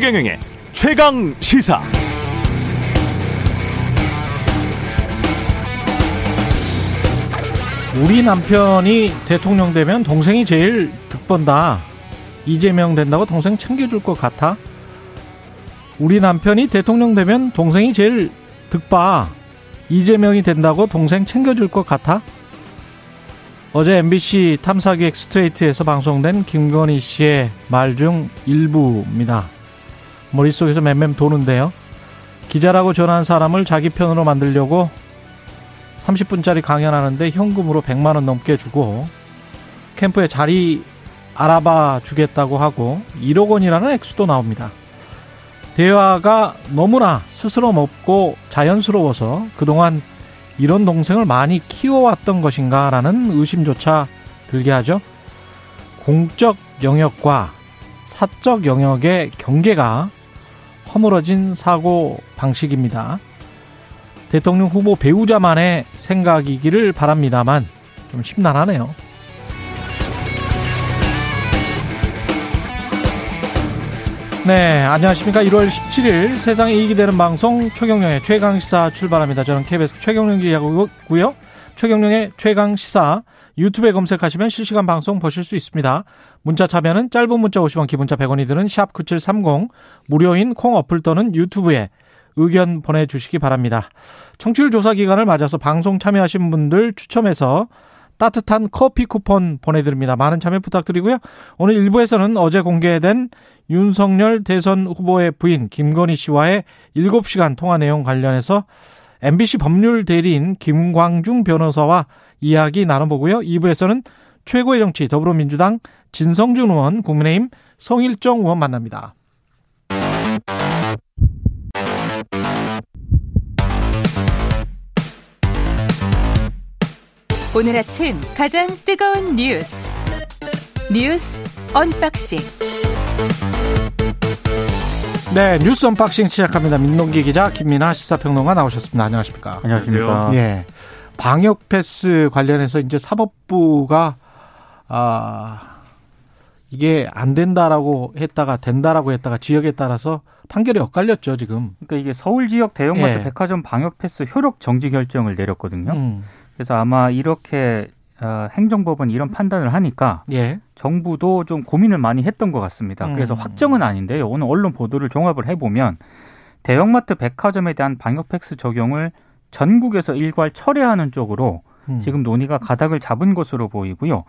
최경영의 최강 시사. 우리 남편이 대통령 되면 동생이 제일 득번다. 이재명 된다고 동생 챙겨줄 것 같아. 우리 남편이 대통령 되면 동생이 제일 득봐. 이재명이 된다고 동생 챙겨줄 것 같아. 어제 MBC 탐사기획 스트레이트에서 방송된 김건희 씨의 말 중 일부입니다. 머릿속에서 맴맴 도는데요. 기자라고 전한 사람을 자기 편으로 만들려고 30분짜리 강연하는데 현금으로 100만 원 넘게 주고 캠프에 자리 알아봐 주겠다고 하고 1억 원이라는 액수도 나옵니다. 대화가 너무나 스스럼 없고 자연스러워서 그동안 이런 동생을 많이 키워왔던 것인가라는 의심조차 들게 하죠. 공적 영역과 사적 영역의 경계가 허물어진 사고 방식입니다. 대통령 후보 배우자만의 생각이기를 바랍니다만 좀 심란하네요. 네, 안녕하십니까. 1월 17일 세상에 이익이 되는 방송 최경령의 최강시사 출발합니다. 저는 KBS 최경령 기자고요. 최경령의 최강시사 유튜브에 검색하시면 실시간 방송 보실 수 있습니다. 문자 참여는 짧은 문자 50원, 기본자 100원이 드는 샵 9730 무료인 콩 어플 또는 유튜브에 의견 보내주시기 바랍니다. 청취율 조사 기간을 맞아서 방송 참여하신 분들 추첨해서 따뜻한 커피 쿠폰 보내드립니다. 많은 참여 부탁드리고요. 오늘 1부에서는 어제 공개된 윤석열 대선 후보의 부인 김건희 씨와의 7시간 통화 내용 관련해서 MBC 법률 대리인 김광중 변호사와 이야기 나눠보고요. 2부에서는 최고의 정치 더불어민주당 진성준 의원, 국민의힘 성일종 의원 만납니다. 오늘 아침 가장 뜨거운 뉴스 뉴스 언박싱 네 뉴스 언박싱 시작합니다. 민동기 기자 김민하 시사평론가 나오셨습니다. 안녕하십니까? 안녕하십니까? 예. 방역 패스 관련해서 이제 사법부가 아 이게 안 된다라고 했다가 된다라고 했다가 지역에 따라서 판결이 엇갈렸죠 지금. 그러니까 이게 서울 지역 대형마트 예. 백화점 방역 패스 효력 정지 결정을 내렸거든요. 음. 그래서 아마 이렇게 어, 행정법은 이런 판단을 하니까 예. 정부도 좀 고민을 많이 했던 것 같습니다. 그래서 음. 확정은 아닌데요. 오늘 언론 보도를 종합을 해보면 대형마트 백화점에 대한 방역 패스 적용을 전국에서 일괄 철회하는 쪽으로 음. 지금 논의가 가닥을 잡은 것으로 보이고요.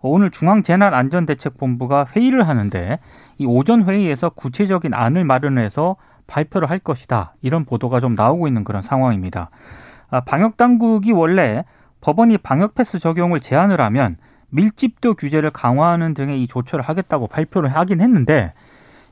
오늘 중앙재난안전대책본부가 회의를 하는데 이 오전 회의에서 구체적인 안을 마련해서 발표를 할 것이다. 이런 보도가 좀 나오고 있는 그런 상황입니다. 아, 방역 당국이 원래 법원이 방역 패스 적용을 제한을 하면 밀집도 규제를 강화하는 등의 이 조처를 하겠다고 발표를 하긴 했는데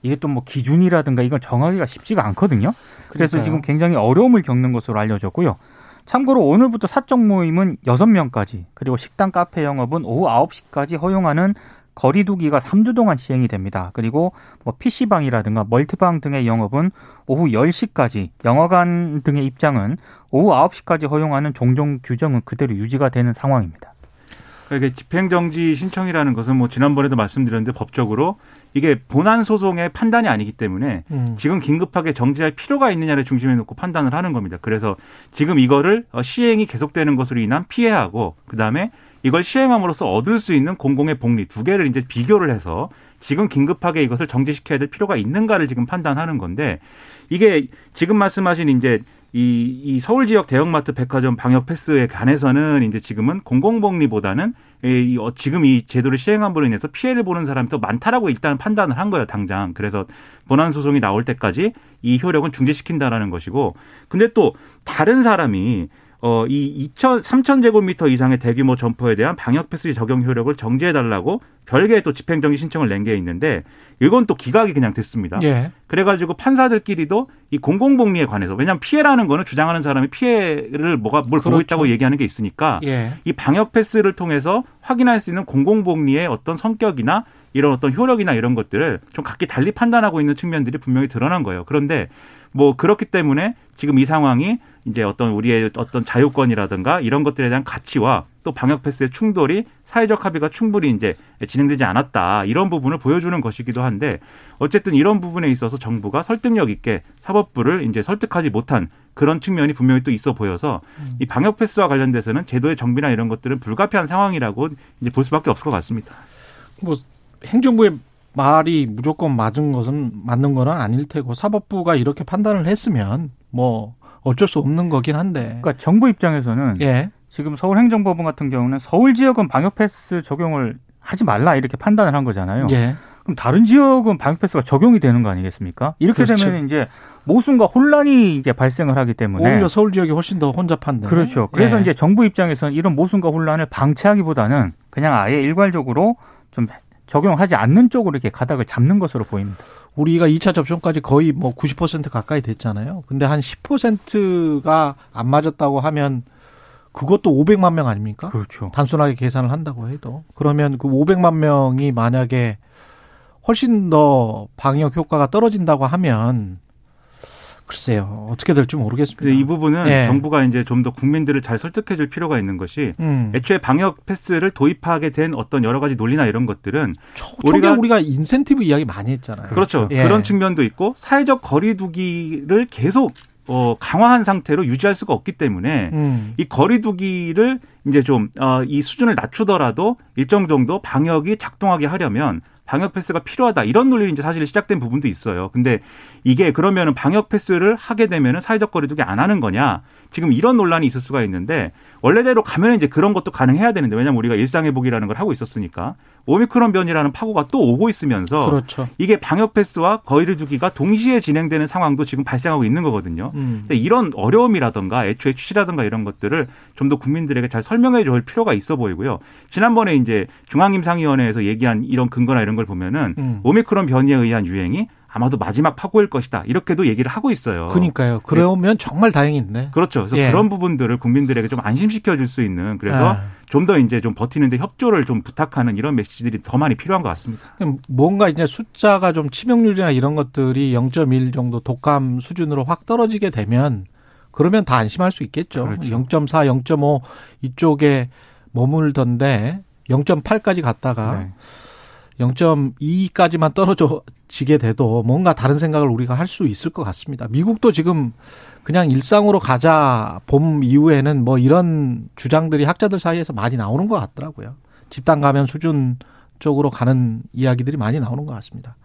이게 또 뭐 기준이라든가 이걸 정하기가 쉽지가 않거든요. 그래서 그러니까요. 지금 굉장히 어려움을 겪는 것으로 알려졌고요. 참고로 오늘부터 사적 모임은 6명까지 그리고 식당 카페 영업은 오후 9시까지 허용하는 거리두기가 3주 동안 시행이 됩니다. 그리고 뭐 PC방이라든가 멀티방 등의 영업은 오후 10시까지, 영화관 등의 입장은 오후 9시까지 허용하는 종종 규정은 그대로 유지가 되는 상황입니다. 그러니까 이게 집행정지 신청이라는 것은 뭐 지난번에도 말씀드렸는데 법적으로 이게 본안 소송의 판단이 아니기 때문에 음. 지금 긴급하게 정지할 필요가 있느냐를 중심에 놓고 판단을 하는 겁니다. 그래서 지금 이거를 어, 시행이 계속되는 것으로 인한 피해하고 그다음에 이걸 시행함으로써 얻을 수 있는 공공의 복리 두 개를 이제 비교를 해서 지금 긴급하게 이것을 정지시켜야 될 필요가 있는가를 지금 판단하는 건데 이게 지금 말씀하신 이제 이, 이 서울 지역 대형마트 백화점 방역 패스에 관해서는 이제 지금은 공공복리보다는 이, 어, 지금 이 제도를 시행함으로 인해서 피해를 보는 사람이 더 많다라고 일단 판단을 한 거예요, 당장. 그래서 본안 소송이 나올 때까지 이 효력은 중지시킨다라는 것이고, 근데 또 다른 사람이 어, 이 2천, 3천 제곱미터 이상의 대규모 점포에 대한 방역 패스 적용 효력을 정지해달라고 별개의 또 집행정지 신청을 낸 게 있는데 이건 또 기각이 그냥 됐습니다. 예. 그래가지고 판사들끼리도 이 공공복리에 관해서 왜냐하면 피해라는 거는 주장하는 사람이 피해를 뭐가 뭘 보고 그렇죠. 있다고 얘기하는 게 있으니까 예. 이 방역 패스를 통해서 확인할 수 있는 공공복리의 어떤 성격이나 이런 어떤 효력이나 이런 것들을 좀 각기 달리 판단하고 있는 측면들이 분명히 드러난 거예요. 그런데 뭐 그렇기 때문에 지금 이 상황이 이제 어떤 우리의 어떤 자유권이라든가 이런 것들에 대한 가치와 또 방역 패스의 충돌이 사회적 합의가 충분히 이제 진행되지 않았다 이런 부분을 보여주는 것이기도 한데 어쨌든 이런 부분에 있어서 정부가 설득력 있게 사법부를 이제 설득하지 못한 그런 측면이 분명히 또 있어 보여서 이 방역 패스와 관련돼서는 제도의 정비나 이런 것들은 불가피한 상황이라고 이제 볼 수밖에 없을 것 같습니다. 뭐 행정부의 말이 무조건 맞은 것은 맞는 거는 아닐 테고 사법부가 이렇게 판단을 했으면 뭐 어쩔 수 없는 거긴 한데. 그러니까 정부 입장에서는 예. 지금 서울행정법원 같은 경우는 서울 지역은 방역 패스 적용을 하지 말라 이렇게 판단을 한 거잖아요. 예. 그럼 다른 지역은 방역 패스가 적용이 되는 거 아니겠습니까? 이렇게 그렇죠. 되면 이제 모순과 혼란이 이제 발생을 하기 때문에 오히려 서울 지역이 훨씬 더 혼잡한데. 그렇죠. 그래서 예. 이제 정부 입장에서는 이런 모순과 혼란을 방치하기보다는 그냥 아예 일괄적으로 좀 적용하지 않는 쪽으로 이렇게 가닥을 잡는 것으로 보입니다. 우리가 2차 접종까지 거의 뭐 90% 가까이 됐잖아요. 근데 한 10%가 안 맞았다고 하면 그것도 500만 명 아닙니까? 그렇죠. 단순하게 계산을 한다고 해도 그러면 그 500만 명이 만약에 훨씬 더 방역 효과가 떨어진다고 하면 글쎄요 어떻게 될지 모르겠습니다. 이 부분은 예. 정부가 이제 좀 더 국민들을 잘 설득해 줄 필요가 있는 것이 음. 애초에 방역 패스를 도입하게 된 어떤 여러 가지 논리나 이런 것들은 초, 우리가- 우리가 인센티브 이야기 많이 했잖아요. 그렇죠. 예. 그런 측면도 있고 사회적 거리두기를 계속 어, 강화한 상태로 유지할 수가 없기 때문에 음. 이 거리두기를 이제 좀, 어, 이 수준을 낮추더라도 일정 정도 방역이 작동하게 하려면 방역 패스가 필요하다. 이런 논리를 이제 사실 시작된 부분도 있어요. 근데 이게 그러면은 방역 패스를 하게 되면은 사회적 거리두기 안 하는 거냐. 지금 이런 논란이 있을 수가 있는데 원래대로 가면 이제 그런 것도 가능해야 되는데 왜냐면 우리가 일상 회복이라는 걸 하고 있었으니까 오미크론 변이라는 파고가 또 오고 있으면서 그렇죠. 이게 방역 패스와 거리두기가 동시에 진행되는 상황도 지금 발생하고 있는 거거든요. 음. 이런 어려움이라든가 애초에 취지라든가 이런 것들을 좀 더 국민들에게 잘 설명해 줄 필요가 있어 보이고요. 지난번에 이제 중앙임상위원회에서 얘기한 이런 근거나 이런 걸 보면은 음. 오미크론 변이에 의한 유행이 아마도 마지막 파고일 것이다. 이렇게도 얘기를 하고 있어요. 그러니까요. 그러면 정말 다행인데. 그렇죠. 그래서 예. 그런 부분들을 국민들에게 좀 안심시켜 줄 수 있는 그래서 아. 좀더 이제 좀 버티는데 협조를 좀 부탁하는 이런 메시지들이 더 많이 필요한 것 같습니다. 뭔가 이제 숫자가 좀 치명률이나 이런 것들이 0.1 정도 독감 수준으로 확 떨어지게 되면 그러면 다 안심할 수 있겠죠. 그렇죠. 0.4, 0.5 이쪽에 머물던데 0.8까지 갔다가 네. 0.2까지만 떨어지게 돼도 뭔가 다른 생각을 우리가 할 수 있을 것 같습니다. 미국도 지금 그냥 일상으로 가자 봄 이후에는 뭐 이런 주장들이 학자들 사이에서 많이 나오는 것 같더라고요. 집단 감염 수준 쪽으로 가는 이야기들이 많이 나오는 것 같습니다.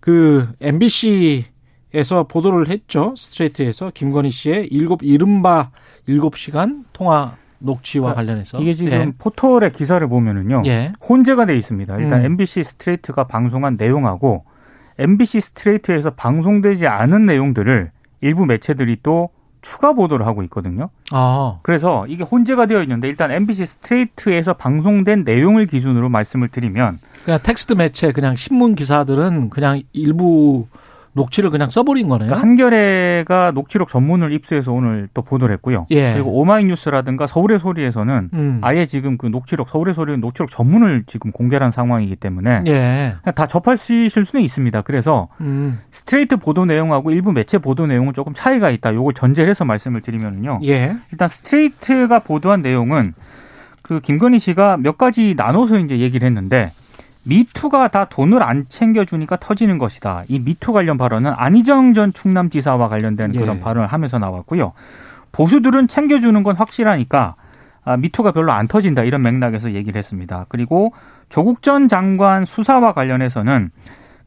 그 MBC에서 보도를 했죠. 스트레이트에서 김건희 씨의 일곱 이른바 일곱 시간 통화 녹취와 그러니까 관련해서 이게 지금 예. 포털의 기사를 보면은요. 예. 혼재가 돼 있습니다. 일단 음. MBC 스트레이트가 방송한 내용하고 MBC 스트레이트에서 방송되지 않은 내용들을 일부 매체들이 또 추가 보도를 하고 있거든요. 아, 그래서 이게 혼재가 되어 있는데 일단 MBC 스트레이트에서 방송된 내용을 기준으로 말씀을 드리면 그냥 텍스트 매체 그냥 신문 기사들은 그냥 일부 녹취를 그냥 써버린 거네요. 그러니까 한겨레가 녹취록 전문을 입수해서 오늘 또 보도를 했고요. 예. 그리고 오마이뉴스라든가 서울의 소리에서는 음. 아예 지금 그 녹취록 서울의 소리는 녹취록 전문을 지금 공개한 상황이기 때문에 예. 다 접하실 수는 있습니다. 그래서 음. 스트레이트 보도 내용하고 일부 매체 보도 내용은 조금 차이가 있다. 요걸 전제를 해서 말씀을 드리면요. 예. 일단 스트레이트가 보도한 내용은 그 김건희 씨가 몇 가지 나눠서 이제 얘기를 했는데 미투가 다 돈을 안 챙겨주니까 터지는 것이다. 이 미투 관련 발언은 안희정 전 충남지사와 관련된 예. 그런 발언을 하면서 나왔고요. 보수들은 챙겨주는 건 확실하니까 아, 미투가 별로 안 터진다 이런 맥락에서 얘기를 했습니다. 그리고 조국 전 장관 수사와 관련해서는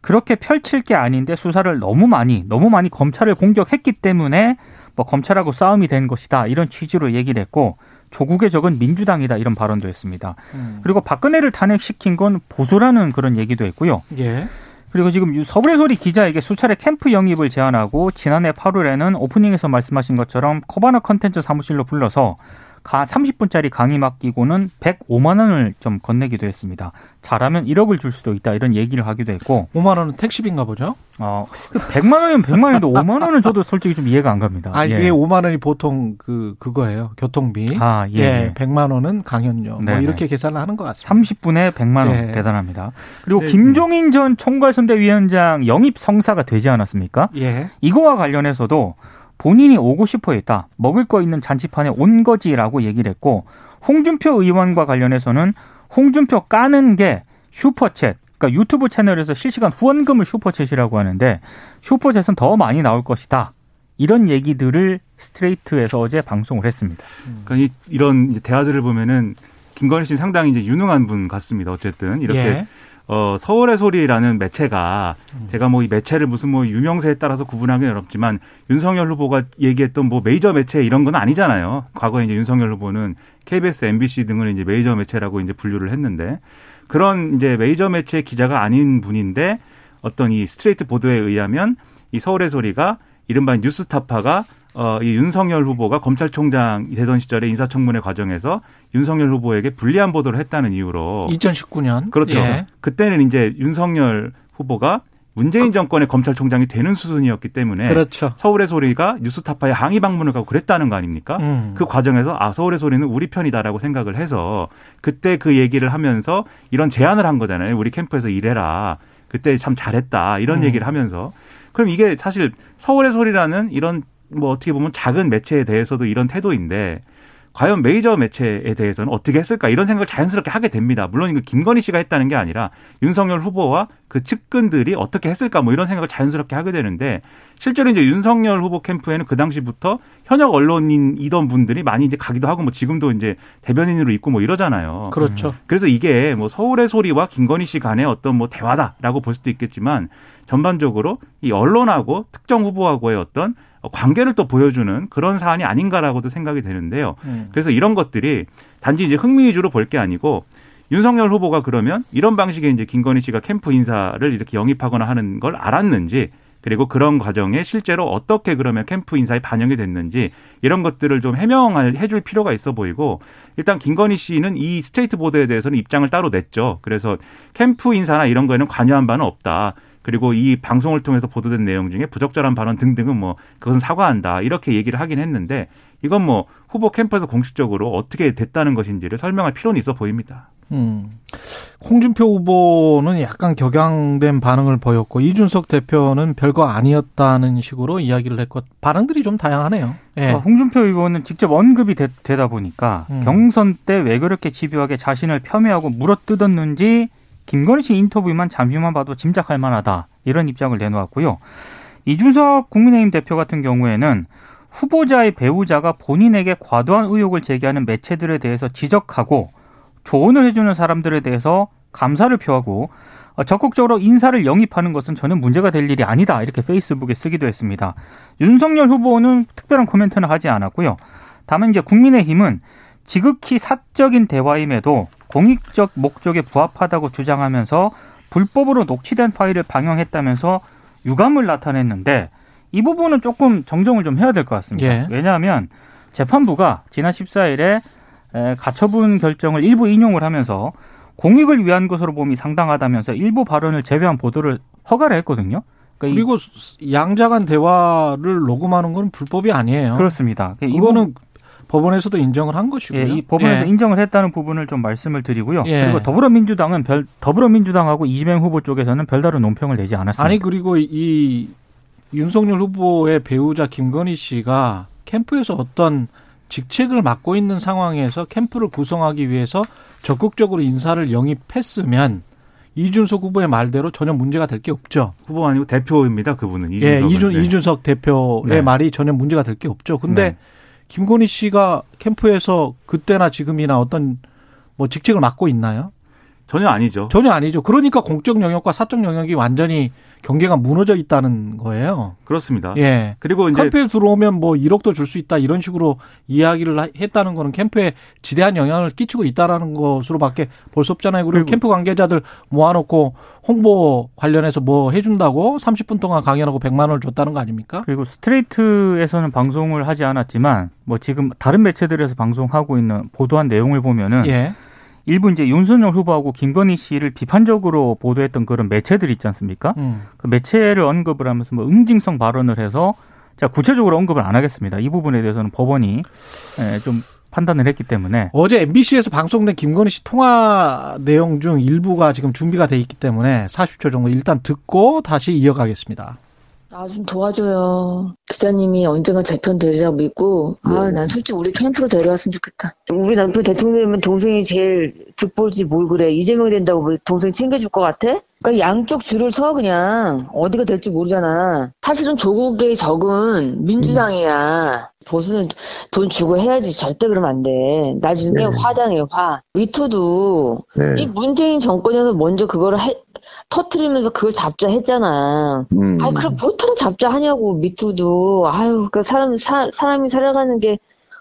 그렇게 펼칠 게 아닌데 수사를 너무 많이 너무 많이 검찰을 공격했기 때문에 뭐 검찰하고 싸움이 된 것이다 이런 취지로 얘기를 했고 조국의 적은 민주당이다 이런 발언도 했습니다. 음. 그리고 박근혜를 탄핵시킨 건 보수라는 그런 얘기도 했고요. 예. 그리고 지금 유- 서울의 소리 기자에게 수차례 캠프 영입을 제안하고 지난해 8월에는 오프닝에서 말씀하신 것처럼 코바나 컨텐츠 사무실로 불러서 가 30분짜리 강의 맡기고는 105만 원을 좀 건네기도 했습니다. 잘하면 1억을 줄 수도 있다 이런 얘기를 하기도 했고 5만 원은 택시비인가 보죠? 어, 그 100만 원이면 100만 원인데 5만 원은 저도 솔직히 좀 이해가 안 갑니다. 아, 이게 예. 5만 원이 보통 그, 그거예요. 교통비. 아, 예. 예. 예. 100만 원은 강연료. 뭐 네네. 이렇게 계산을 하는 것 같습니다. 30분에 100만 원 예. 대단합니다. 그리고 네. 김종인 전 총괄선대위원장 영입 성사가 되지 않았습니까? 예. 이거와 관련해서도 본인이 오고 싶어 했다. 먹을 거 있는 잔치판에 온 거지라고 얘기를 했고 홍준표 의원과 관련해서는 홍준표 까는 게 슈퍼챗 그러니까 유튜브 채널에서 실시간 후원금을 슈퍼챗이라고 하는데 슈퍼챗은 더 많이 나올 것이다. 이런 얘기들을 스트레이트에서 어제 방송을 했습니다. 그러니까 이, 런 대화들을 보면은 김건희 씨는 상당히 이제 유능한 분 같습니다. 어쨌든 이렇게 예. 어, 서울의 소리라는 매체가 제가 뭐 이 매체를 무슨 뭐 유명세에 따라서 구분하기는 어렵지만 윤석열 후보가 얘기했던 뭐 메이저 매체 이런 건 아니잖아요. 과거에 이제 윤석열 후보는 KBS, MBC 등을 이제 메이저 매체라고 이제 분류를 했는데 그런 이제 메이저 매체 기자가 아닌 분인데 어떤 이 스트레이트 보도에 의하면 이 서울의 소리가 이른바 뉴스타파가 어, 이 윤석열 후보가 검찰총장 되던 시절에 인사청문회 과정에서 윤석열 후보에게 불리한 보도를 했다는 이유로 2019년 그렇죠. 예. 그때는 이제 윤석열 후보가 문재인 그 정권의 검찰총장이 되는 수순이었기 때문에 그렇죠. 서울의 소리가 뉴스타파에 항의 방문을 가고 그랬다는 거 아닙니까? 음. 그 과정에서 아 서울의 소리는 우리 편이다라고 생각을 해서 그때 그 얘기를 하면서 이런 제안을 한 거잖아요. 우리 캠프에서 일해라. 그때 참 잘했다. 이런 음. 얘기를 하면서 그럼 이게 사실 서울의 소리라는 이런 뭐 어떻게 보면 작은 매체에 대해서도 이런 태도인데 과연 메이저 매체에 대해서는 어떻게 했을까 이런 생각을 자연스럽게 하게 됩니다. 물론 이거 김건희 씨가 했다는 게 아니라 윤석열 후보와 그 측근들이 어떻게 했을까 뭐 이런 생각을 자연스럽게 하게 되는데 실제로 이제 윤석열 후보 캠프에는 그 당시부터 현역 언론인이던 분들이 많이 이제 가기도 하고 뭐 지금도 이제 대변인으로 있고 뭐 이러잖아요. 그렇죠. 그래서 이게 뭐 서울의 소리와 김건희 씨 간의 어떤 뭐 대화다라고 볼 수도 있겠지만 전반적으로 이 언론하고 특정 후보하고의 어떤 관계를 또 보여주는 그런 사안이 아닌가라고도 생각이 되는데요. 음. 그래서 이런 것들이 단지 이제 흥미 위주로 볼 게 아니고 윤석열 후보가 그러면 이런 방식의 이제 김건희 씨가 캠프 인사를 이렇게 영입하거나 하는 걸 알았는지 그리고 그런 과정에 실제로 어떻게 그러면 캠프 인사에 반영이 됐는지 이런 것들을 좀 해명을 해줄 필요가 있어 보이고 일단 김건희 씨는 이 스트레이트 보도에 대해서는 입장을 따로 냈죠. 그래서 캠프 인사나 이런 거에는 관여한 바는 없다. 그리고 이 방송을 통해서 보도된 내용 중에 부적절한 발언 등등은 뭐 그것은 사과한다 이렇게 얘기를 하긴 했는데 이건 뭐 후보 캠프에서 공식적으로 어떻게 됐다는 것인지를 설명할 필요는 있어 보입니다. 음. 홍준표 후보는 약간 격양된 반응을 보였고 이준석 대표는 별거 아니었다는 식으로 이야기를 했고 반응들이 좀 다양하네요. 예. 어, 홍준표 의원은 직접 언급이 되, 다 보니까 음. 경선 때 왜 그렇게 집요하게 자신을 폄훼하고 물어뜯었는지 김건희 씨 인터뷰만 잠시만 봐도 짐작할 만하다. 이런 입장을 내놓았고요. 이준석 국민의힘 대표 같은 경우에는 후보자의 배우자가 본인에게 과도한 의혹을 제기하는 매체들에 대해서 지적하고 조언을 해주는 사람들에 대해서 감사를 표하고 적극적으로 인사를 영입하는 것은 전혀 문제가 될 일이 아니다. 이렇게 페이스북에 쓰기도 했습니다. 윤석열 후보는 특별한 코멘트는 하지 않았고요. 다만 이제 국민의힘은 지극히 사적인 대화임에도 공익적 목적에 부합하다고 주장하면서 불법으로 녹취된 파일을 방영했다면서 유감을 나타냈는데 이 부분은 조금 정정을 좀 해야 될 것 같습니다. 예. 왜냐하면 재판부가 지난 14일에 가처분 결정을 일부 인용을 하면서 공익을 위한 것으로 봄이 상당하다면서 일부 발언을 제외한 보도를 허가를 했거든요. 그러니까 그리고 양자 간 대화를 녹음하는 건 불법이 아니에요. 그렇습니다. 그러니까 이거는 법원에서도 인정을 한 것이고요. 예, 이 법원에서 예. 인정을 했다는 부분을 좀 말씀을 드리고요. 예. 그리고 더불어민주당은 별 더불어민주당하고 이재명 후보 쪽에서는 별다른 논평을 내지 않았습니다. 아니 그리고 이 윤석열 후보의 배우자 김건희 씨가 캠프에서 어떤 직책을 맡고 있는 상황에서 캠프를 구성하기 위해서 적극적으로 인사를 영입했으면 이준석 후보의 말대로 전혀 문제가 될 게 없죠. 후보 아니고 대표입니다. 그분은 이준석. 예, 이준, 네. 이준석 대표의 네. 말이 전혀 문제가 될 게 없죠. 근데 네. 김건희 씨가 캠프에서 그때나 지금이나 어떤 뭐 직책을 맡고 있나요? 전혀 아니죠. 전혀 아니죠. 그러니까 공적 영역과 사적 영역이 완전히 경계가 무너져 있다는 거예요. 그렇습니다. 예. 그리고 이제 캠프에 들어오면 뭐 1억도 줄 수 있다 이런 식으로 이야기를 했다는 거는 캠프에 지대한 영향을 끼치고 있다라는 것으로밖에 볼 수 없잖아요. 그리고, 그리고 캠프 관계자들 모아놓고 홍보 관련해서 뭐 해준다고 30분 동안 강연하고 100만 원을 줬다는 거 아닙니까? 그리고 스트레이트에서는 방송을 하지 않았지만 뭐 지금 다른 매체들에서 방송하고 있는 보도한 내용을 보면은 예. 일부 이제 윤석열 후보하고 김건희 씨를 비판적으로 보도했던 그런 매체들 있지 않습니까? 음. 그 매체를 언급을 하면서 뭐 응징성 발언을 해서 제가 구체적으로 언급을 안 하겠습니다. 이 부분에 대해서는 법원이 예, 좀 판단을 했기 때문에 어제 MBC에서 방송된 김건희 씨 통화 내용 중 일부가 지금 준비가 돼 있기 때문에 40초 정도 일단 듣고 다시 이어가겠습니다. 나 좀 도와줘요. 기자님이 언젠가 제편 되리라고 믿고, 아, 난 솔직히 우리 캠프로 데려왔으면 좋겠다. 우리 남편 대통령이면 동생이 제일 득볼지 뭘 그래. 이재명 된다고 뭐 동생 챙겨줄 것 같아? 그러니까 양쪽 줄을 서 그냥 어디가 될지 모르잖아. 사실은 조국의 적은 민주당이야. 보수는 돈 주고 해야지 절대 그러면 안 돼. 나중에 화당해 화. 위토도 이 문재인 정권에서 먼저 그거를 해, 터트리면서 그걸 잡자 했잖아. 음. 아, 그럼 보통 잡자 하냐고 미투도. 아유, 그 사람 사, 사람이 살아가는 게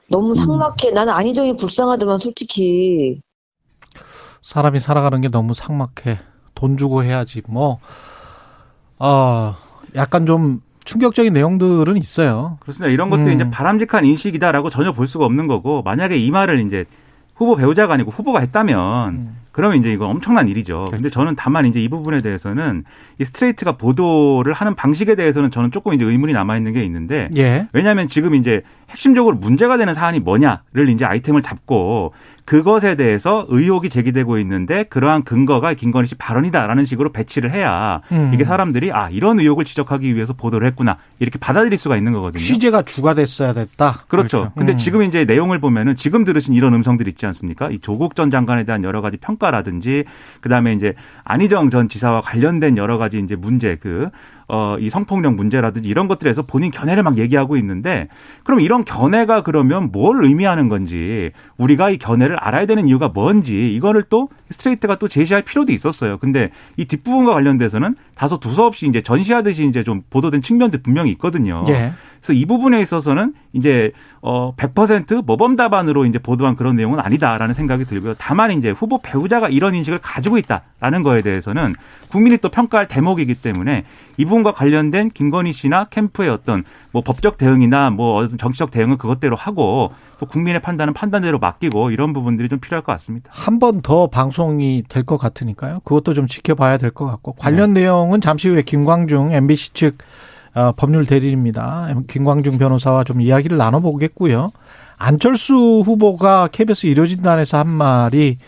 너무 삭막해. 나는 안희정이 불쌍하더만 솔직히. 사람이 살아가는 게 너무 삭막해. 돈 주고 해야지. 뭐, 어, 약간 좀 충격적인 내용들은 있어요. 그렇습니다. 이런 것들이 음. 이제 바람직한 인식이다라고 전혀 볼 수가 없는 거고 만약에 이 말을 이제 후보 배우자가 아니고 후보가 했다면 음. 그러면 이제 이거 엄청난 일이죠. 근데 저는 다만 이제 이 부분에 대해서는 이 스트레이트가 보도를 하는 방식에 대해서는 저는 조금 이제 의문이 남아 있는 게 있는데 예. 왜냐하면 지금 이제 핵심적으로 문제가 되는 사안이 뭐냐를 이제 아이템을 잡고 그것에 대해서 의혹이 제기되고 있는데 그러한 근거가 김건희 씨 발언이다라는 식으로 배치를 해야 음. 이게 사람들이 아 이런 의혹을 지적하기 위해서 보도를 했구나 이렇게 받아들일 수가 있는 거거든요. 취재가 주가 됐어야 됐다. 그렇죠. 그렇죠. 근데 음. 지금 이제 내용을 보면은 지금 들으신 이런 음성들 있지 않습니까? 이 조국 전 장관에 대한 여러 가지 평가라든지 그다음에 이제 안희정 전 지사와 관련된 여러 가지 이제 문제 그 어, 이 성폭력 문제라든지 이런 것들에서 본인 견해를 막 얘기하고 있는데 그럼 이런 견해가 그러면 뭘 의미하는 건지 우리가 이 견해를 알아야 되는 이유가 뭔지 이거를 또 스트레이트가 또 제시할 필요도 있었어요. 근데 이 뒷부분과 관련돼서는 다소 두서없이 이제 전시하듯이 이제 좀 보도된 측면도 분명히 있거든요. 예. 그래서 이 부분에 있어서는 이제 어100% 모범 답안으로 이제 보도한 그런 내용은 아니다라는 생각이 들고요. 다만 이제 후보 배우자가 이런 인식을 가지고 있다라는 거에 대해서는 국민이 또 평가할 대목이기 때문에 이 부분과 관련된 김건희 씨나 캠프의 어떤 뭐 법적 대응이나 뭐 어떤 정치적 대응은 그것대로 하고 또 국민의 판단은 판단대로 맡기고 이런 부분들이 좀 필요할 것 같습니다. 한 번 더 방송이 될 것 같으니까요. 그것도 좀 지켜봐야 될 것 같고 관련 내용 은 잠시 후에 김광중 MBC 측 어, 법률 대리입니다. 김광중 변호사와 좀 이야기를 나눠보겠고요. 안철수 후보가 KBS 일요진단에서 한 말이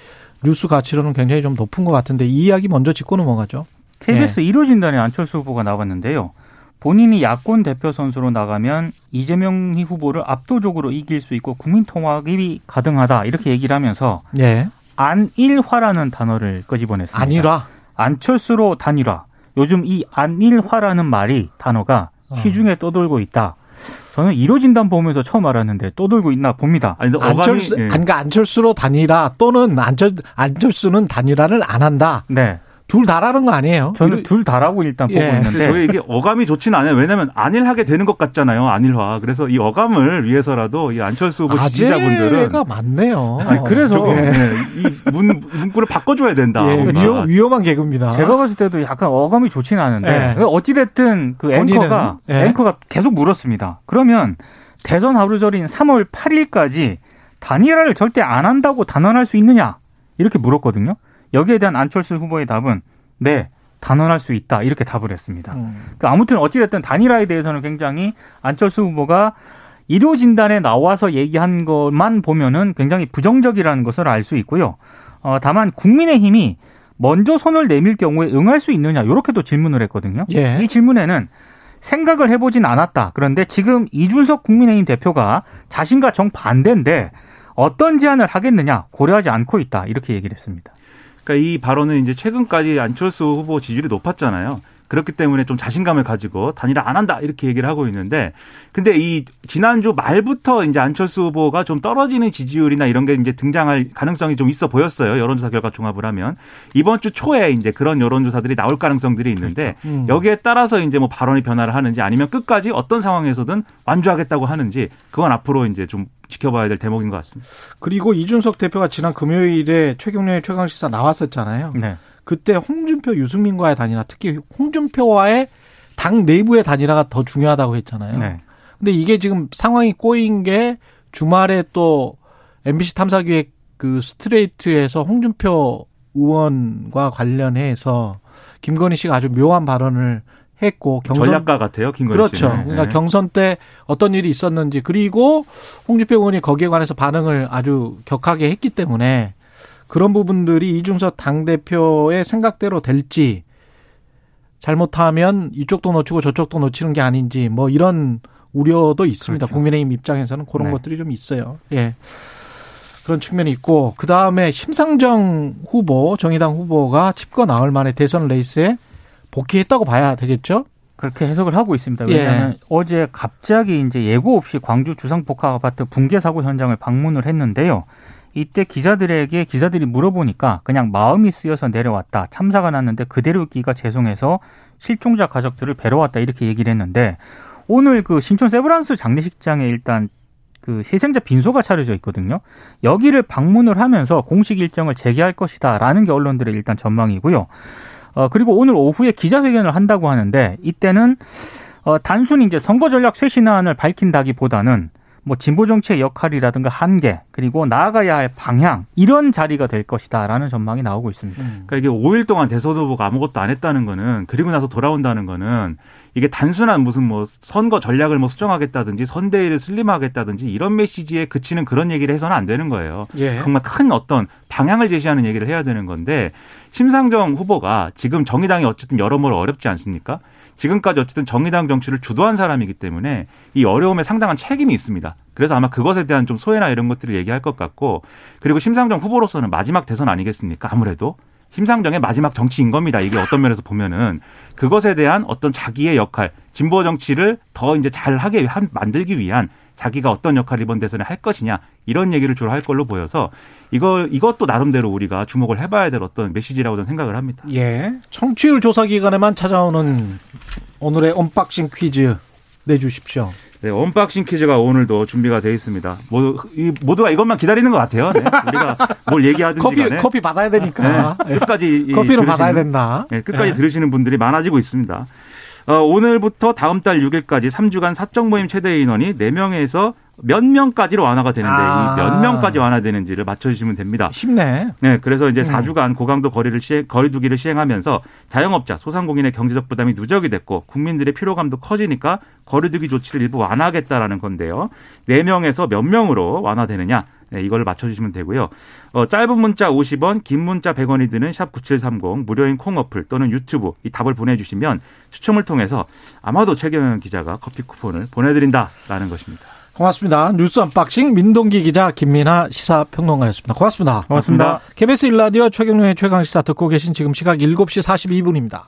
뉴스 가치로는 굉장히 좀 높은 것 같은데 이 이야기 먼저 짚고 넘어가죠. KBS 1호 진단에 안철수 후보가 나왔는데요. 본인이 야권 대표 선수로 나가면 이재명 후보를 압도적으로 이길 수 있고 국민 통합이 가능하다 이렇게 얘기를 하면서 예. 안일화라는 단어를 끄집어냈습니다. 아니라 안철수로 단일화. 요즘 이 안일화라는 말이 단어가 어. 시중에 떠돌고 있다. 저는 1호 진단 보면서 처음 알았는데 떠돌고 있나 봅니다. 아니, 안철수, 예. 그러니까 안철수로 단일화 또는 안철, 안철수는 단일화를 안 한다. 네. 둘 다라는 거 아니에요? 저는 둘 다라고 일단 예. 보고 근데 있는데 저희 이게 어감이 좋지는 않아요. 왜냐하면 안일하게 되는 것 같잖아요. 안일화. 그래서 이 어감을 위해서라도 이 안철수 후보 지지자분들은 아재가 많네요. 아니, 그래서 예. 네, 이 문, 문구를 바꿔줘야 된다. 예. 위험, 위험한 개그입니다. 제가 봤을 때도 약간 어감이 좋지는 않은데 예. 어찌 됐든 그 본인은, 앵커가 예. 앵커가 계속 물었습니다. 그러면 대선 하루 전인 3월 8일까지 단일화를 절대 안 한다고 단언할 수 있느냐 이렇게 물었거든요. 여기에 대한 안철수 후보의 답은 네 단언할 수 있다 이렇게 답을 했습니다. 음. 그 아무튼 어찌됐든 단일화에 대해서는 굉장히 안철수 후보가 의료 진단에 나와서 얘기한 것만 보면은 굉장히 부정적이라는 것을 알 수 있고요. 어, 다만 국민의힘이 먼저 손을 내밀 경우에 응할 수 있느냐 이렇게도 질문을 했거든요. 예. 이 질문에는 생각을 해보진 않았다. 그런데 지금 이준석 국민의힘 대표가 자신과 정 반대인데 어떤 제안을 하겠느냐 고려하지 않고 있다. 이렇게 얘기를 했습니다. 그러니까 이 발언은 이제 최근까지 안철수 후보 지지율이 높았잖아요. 그렇기 때문에 좀 자신감을 가지고 단일화 안 한다 이렇게 얘기를 하고 있는데 근데 이 지난주 말부터 이제 안철수 후보가 좀 떨어지는 지지율이나 이런 게 이제 등장할 가능성이 좀 있어 보였어요. 여론조사 결과 종합을 하면 이번 주 초에 이제 그런 여론조사들이 나올 가능성들이 있는데 음. 여기에 따라서 이제 뭐 발언이 변화를 하는지 아니면 끝까지 어떤 상황에서든 완주하겠다고 하는지 그건 앞으로 이제 좀 지켜봐야 될 대목인 것 같습니다. 그리고 이준석 대표가 지난 금요일에 최경련의 최강 시사 나왔었잖아요. 네. 그때 홍준표, 유승민과의 단일화, 특히 홍준표와의 당 내부의 단일화가 더 중요하다고 했잖아요. 네. 근데 이게 지금 상황이 꼬인 게 주말에 또 MBC 탐사기획 그 스트레이트에서 홍준표 의원과 관련해서 김건희 씨가 아주 묘한 발언을 했고 경선 전략가 같아요, 김건희 그렇죠. 씨는. 그러니까 네. 경선 때 어떤 일이 있었는지 그리고 홍준표 의원이 거기에 관해서 반응을 아주 격하게 했기 때문에 그런 부분들이 이준석 당 대표의 생각대로 될지 잘못하면 이쪽도 놓치고 저쪽도 놓치는 게 아닌지 뭐 이런 우려도 있습니다. 그렇죠. 국민의힘 입장에서는 그런 네. 것들이 좀 있어요. 예. 그런 측면이 있고 그 다음에 심상정 후보 정의당 후보가 집권 나흘 만에 대선 레이스에 복귀했다고 봐야 되겠죠? 그렇게 해석을 하고 있습니다. 예. 왜냐하면 어제 갑자기 이제 예고 없이 광주 주상복합 아파트 붕괴 사고 현장을 방문을 했는데요. 이때 기자들에게 기자들이 물어보니까 그냥 마음이 쓰여서 내려왔다. 참사가 났는데 그대로 있기가 죄송해서 실종자 가족들을 뵈러 왔다 이렇게 얘기를 했는데 오늘 그 신촌 세브란스 장례식장에 일단 그 희생자 빈소가 차려져 있거든요. 여기를 방문을 하면서 공식 일정을 재개할 것이다라는 게 언론들의 일단 전망이고요. 어, 그리고 오늘 오후에 기자회견을 한다고 하는데 이때는 어, 단순히 이제 선거 전략 쇄신안을 밝힌다기보다는 뭐 진보 정치의 역할이라든가 한계 그리고 나아가야 할 방향 이런 자리가 될 것이다라는 전망이 나오고 있습니다. 그러니까 이게 5일 동안 대선 후보가 아무것도 안 했다는 거는 그리고 나서 돌아온다는 거는 이게 단순한 무슨 뭐 선거 전략을 뭐 수정하겠다든지 선대위를 슬림하겠다든지 이런 메시지에 그치는 그런 얘기를 해서는 안 되는 거예요. 예. 정말 큰 어떤 방향을 제시하는 얘기를 해야 되는 건데 심상정 후보가 지금 정의당이 어쨌든 여러모로 어렵지 않습니까? 지금까지 어쨌든 정의당 정치를 주도한 사람이기 때문에 이 어려움에 상당한 책임이 있습니다. 그래서 아마 그것에 대한 좀 소외나 이런 것들을 얘기할 것 같고 그리고 심상정 후보로서는 마지막 대선 아니겠습니까? 아무래도 심상정의 마지막 정치인 겁니다. 이게 어떤 면에서 보면은 그것에 대한 어떤 자기의 역할, 진보 정치를 더 이제 잘하게 한- 만들기 위한 자기가 어떤 역할을 이번 대선에 할 것이냐 이런 얘기를 주로 할 걸로 보여서 이거 이것도 나름대로 우리가 주목을 해봐야 될 어떤 메시지라고 저는 생각을 합니다. 예. 청취율 조사 기간에만 찾아오는 오늘의 언박싱 퀴즈 내주십시오. 네, 언박싱 퀴즈가 오늘도 준비가 되어 있습니다. 모, 이 모두가 이것만 기다리는 것 같아요. 네, 우리가 뭘 얘기하든지 커피 간에 커피 받아야 되니까 네, 끝까지 들으시는- 받아야 된다. 네, 끝까지 예. 들으시는 분들이 많아지고 있습니다. 어, 오늘부터 다음 달 6일까지 3주간 사적 모임 최대 인원이 4명에서 몇 명까지로 완화가 되는데 아. 이 몇 명까지 완화되는지를 맞춰주시면 됩니다. 쉽네. 네, 그래서 이제 음. 4주간 고강도 거리를 시행, 거리두기를 시행하면서 자영업자, 소상공인의 경제적 부담이 누적이 됐고 국민들의 피로감도 커지니까 거리두기 조치를 일부 완화하겠다라는 건데요. 4명에서 몇 명으로 완화되느냐? 네, 이걸 맞춰주시면 되고요. 어, 짧은 문자 50원, 긴 문자 100원이 드는 샵 9730 무료인 콩 어플 또는 유튜브 이 답을 보내주시면 추첨을 통해서 아마도 최경영 기자가 커피 쿠폰을 보내드린다라는 것입니다. 고맙습니다. 뉴스 언박싱 민동기 기자 김민아 시사평론가였습니다. 고맙습니다. 고맙습니다. KBS 일라디오 최경영의 최강시사 듣고 계신 지금 시각 7시 42분입니다.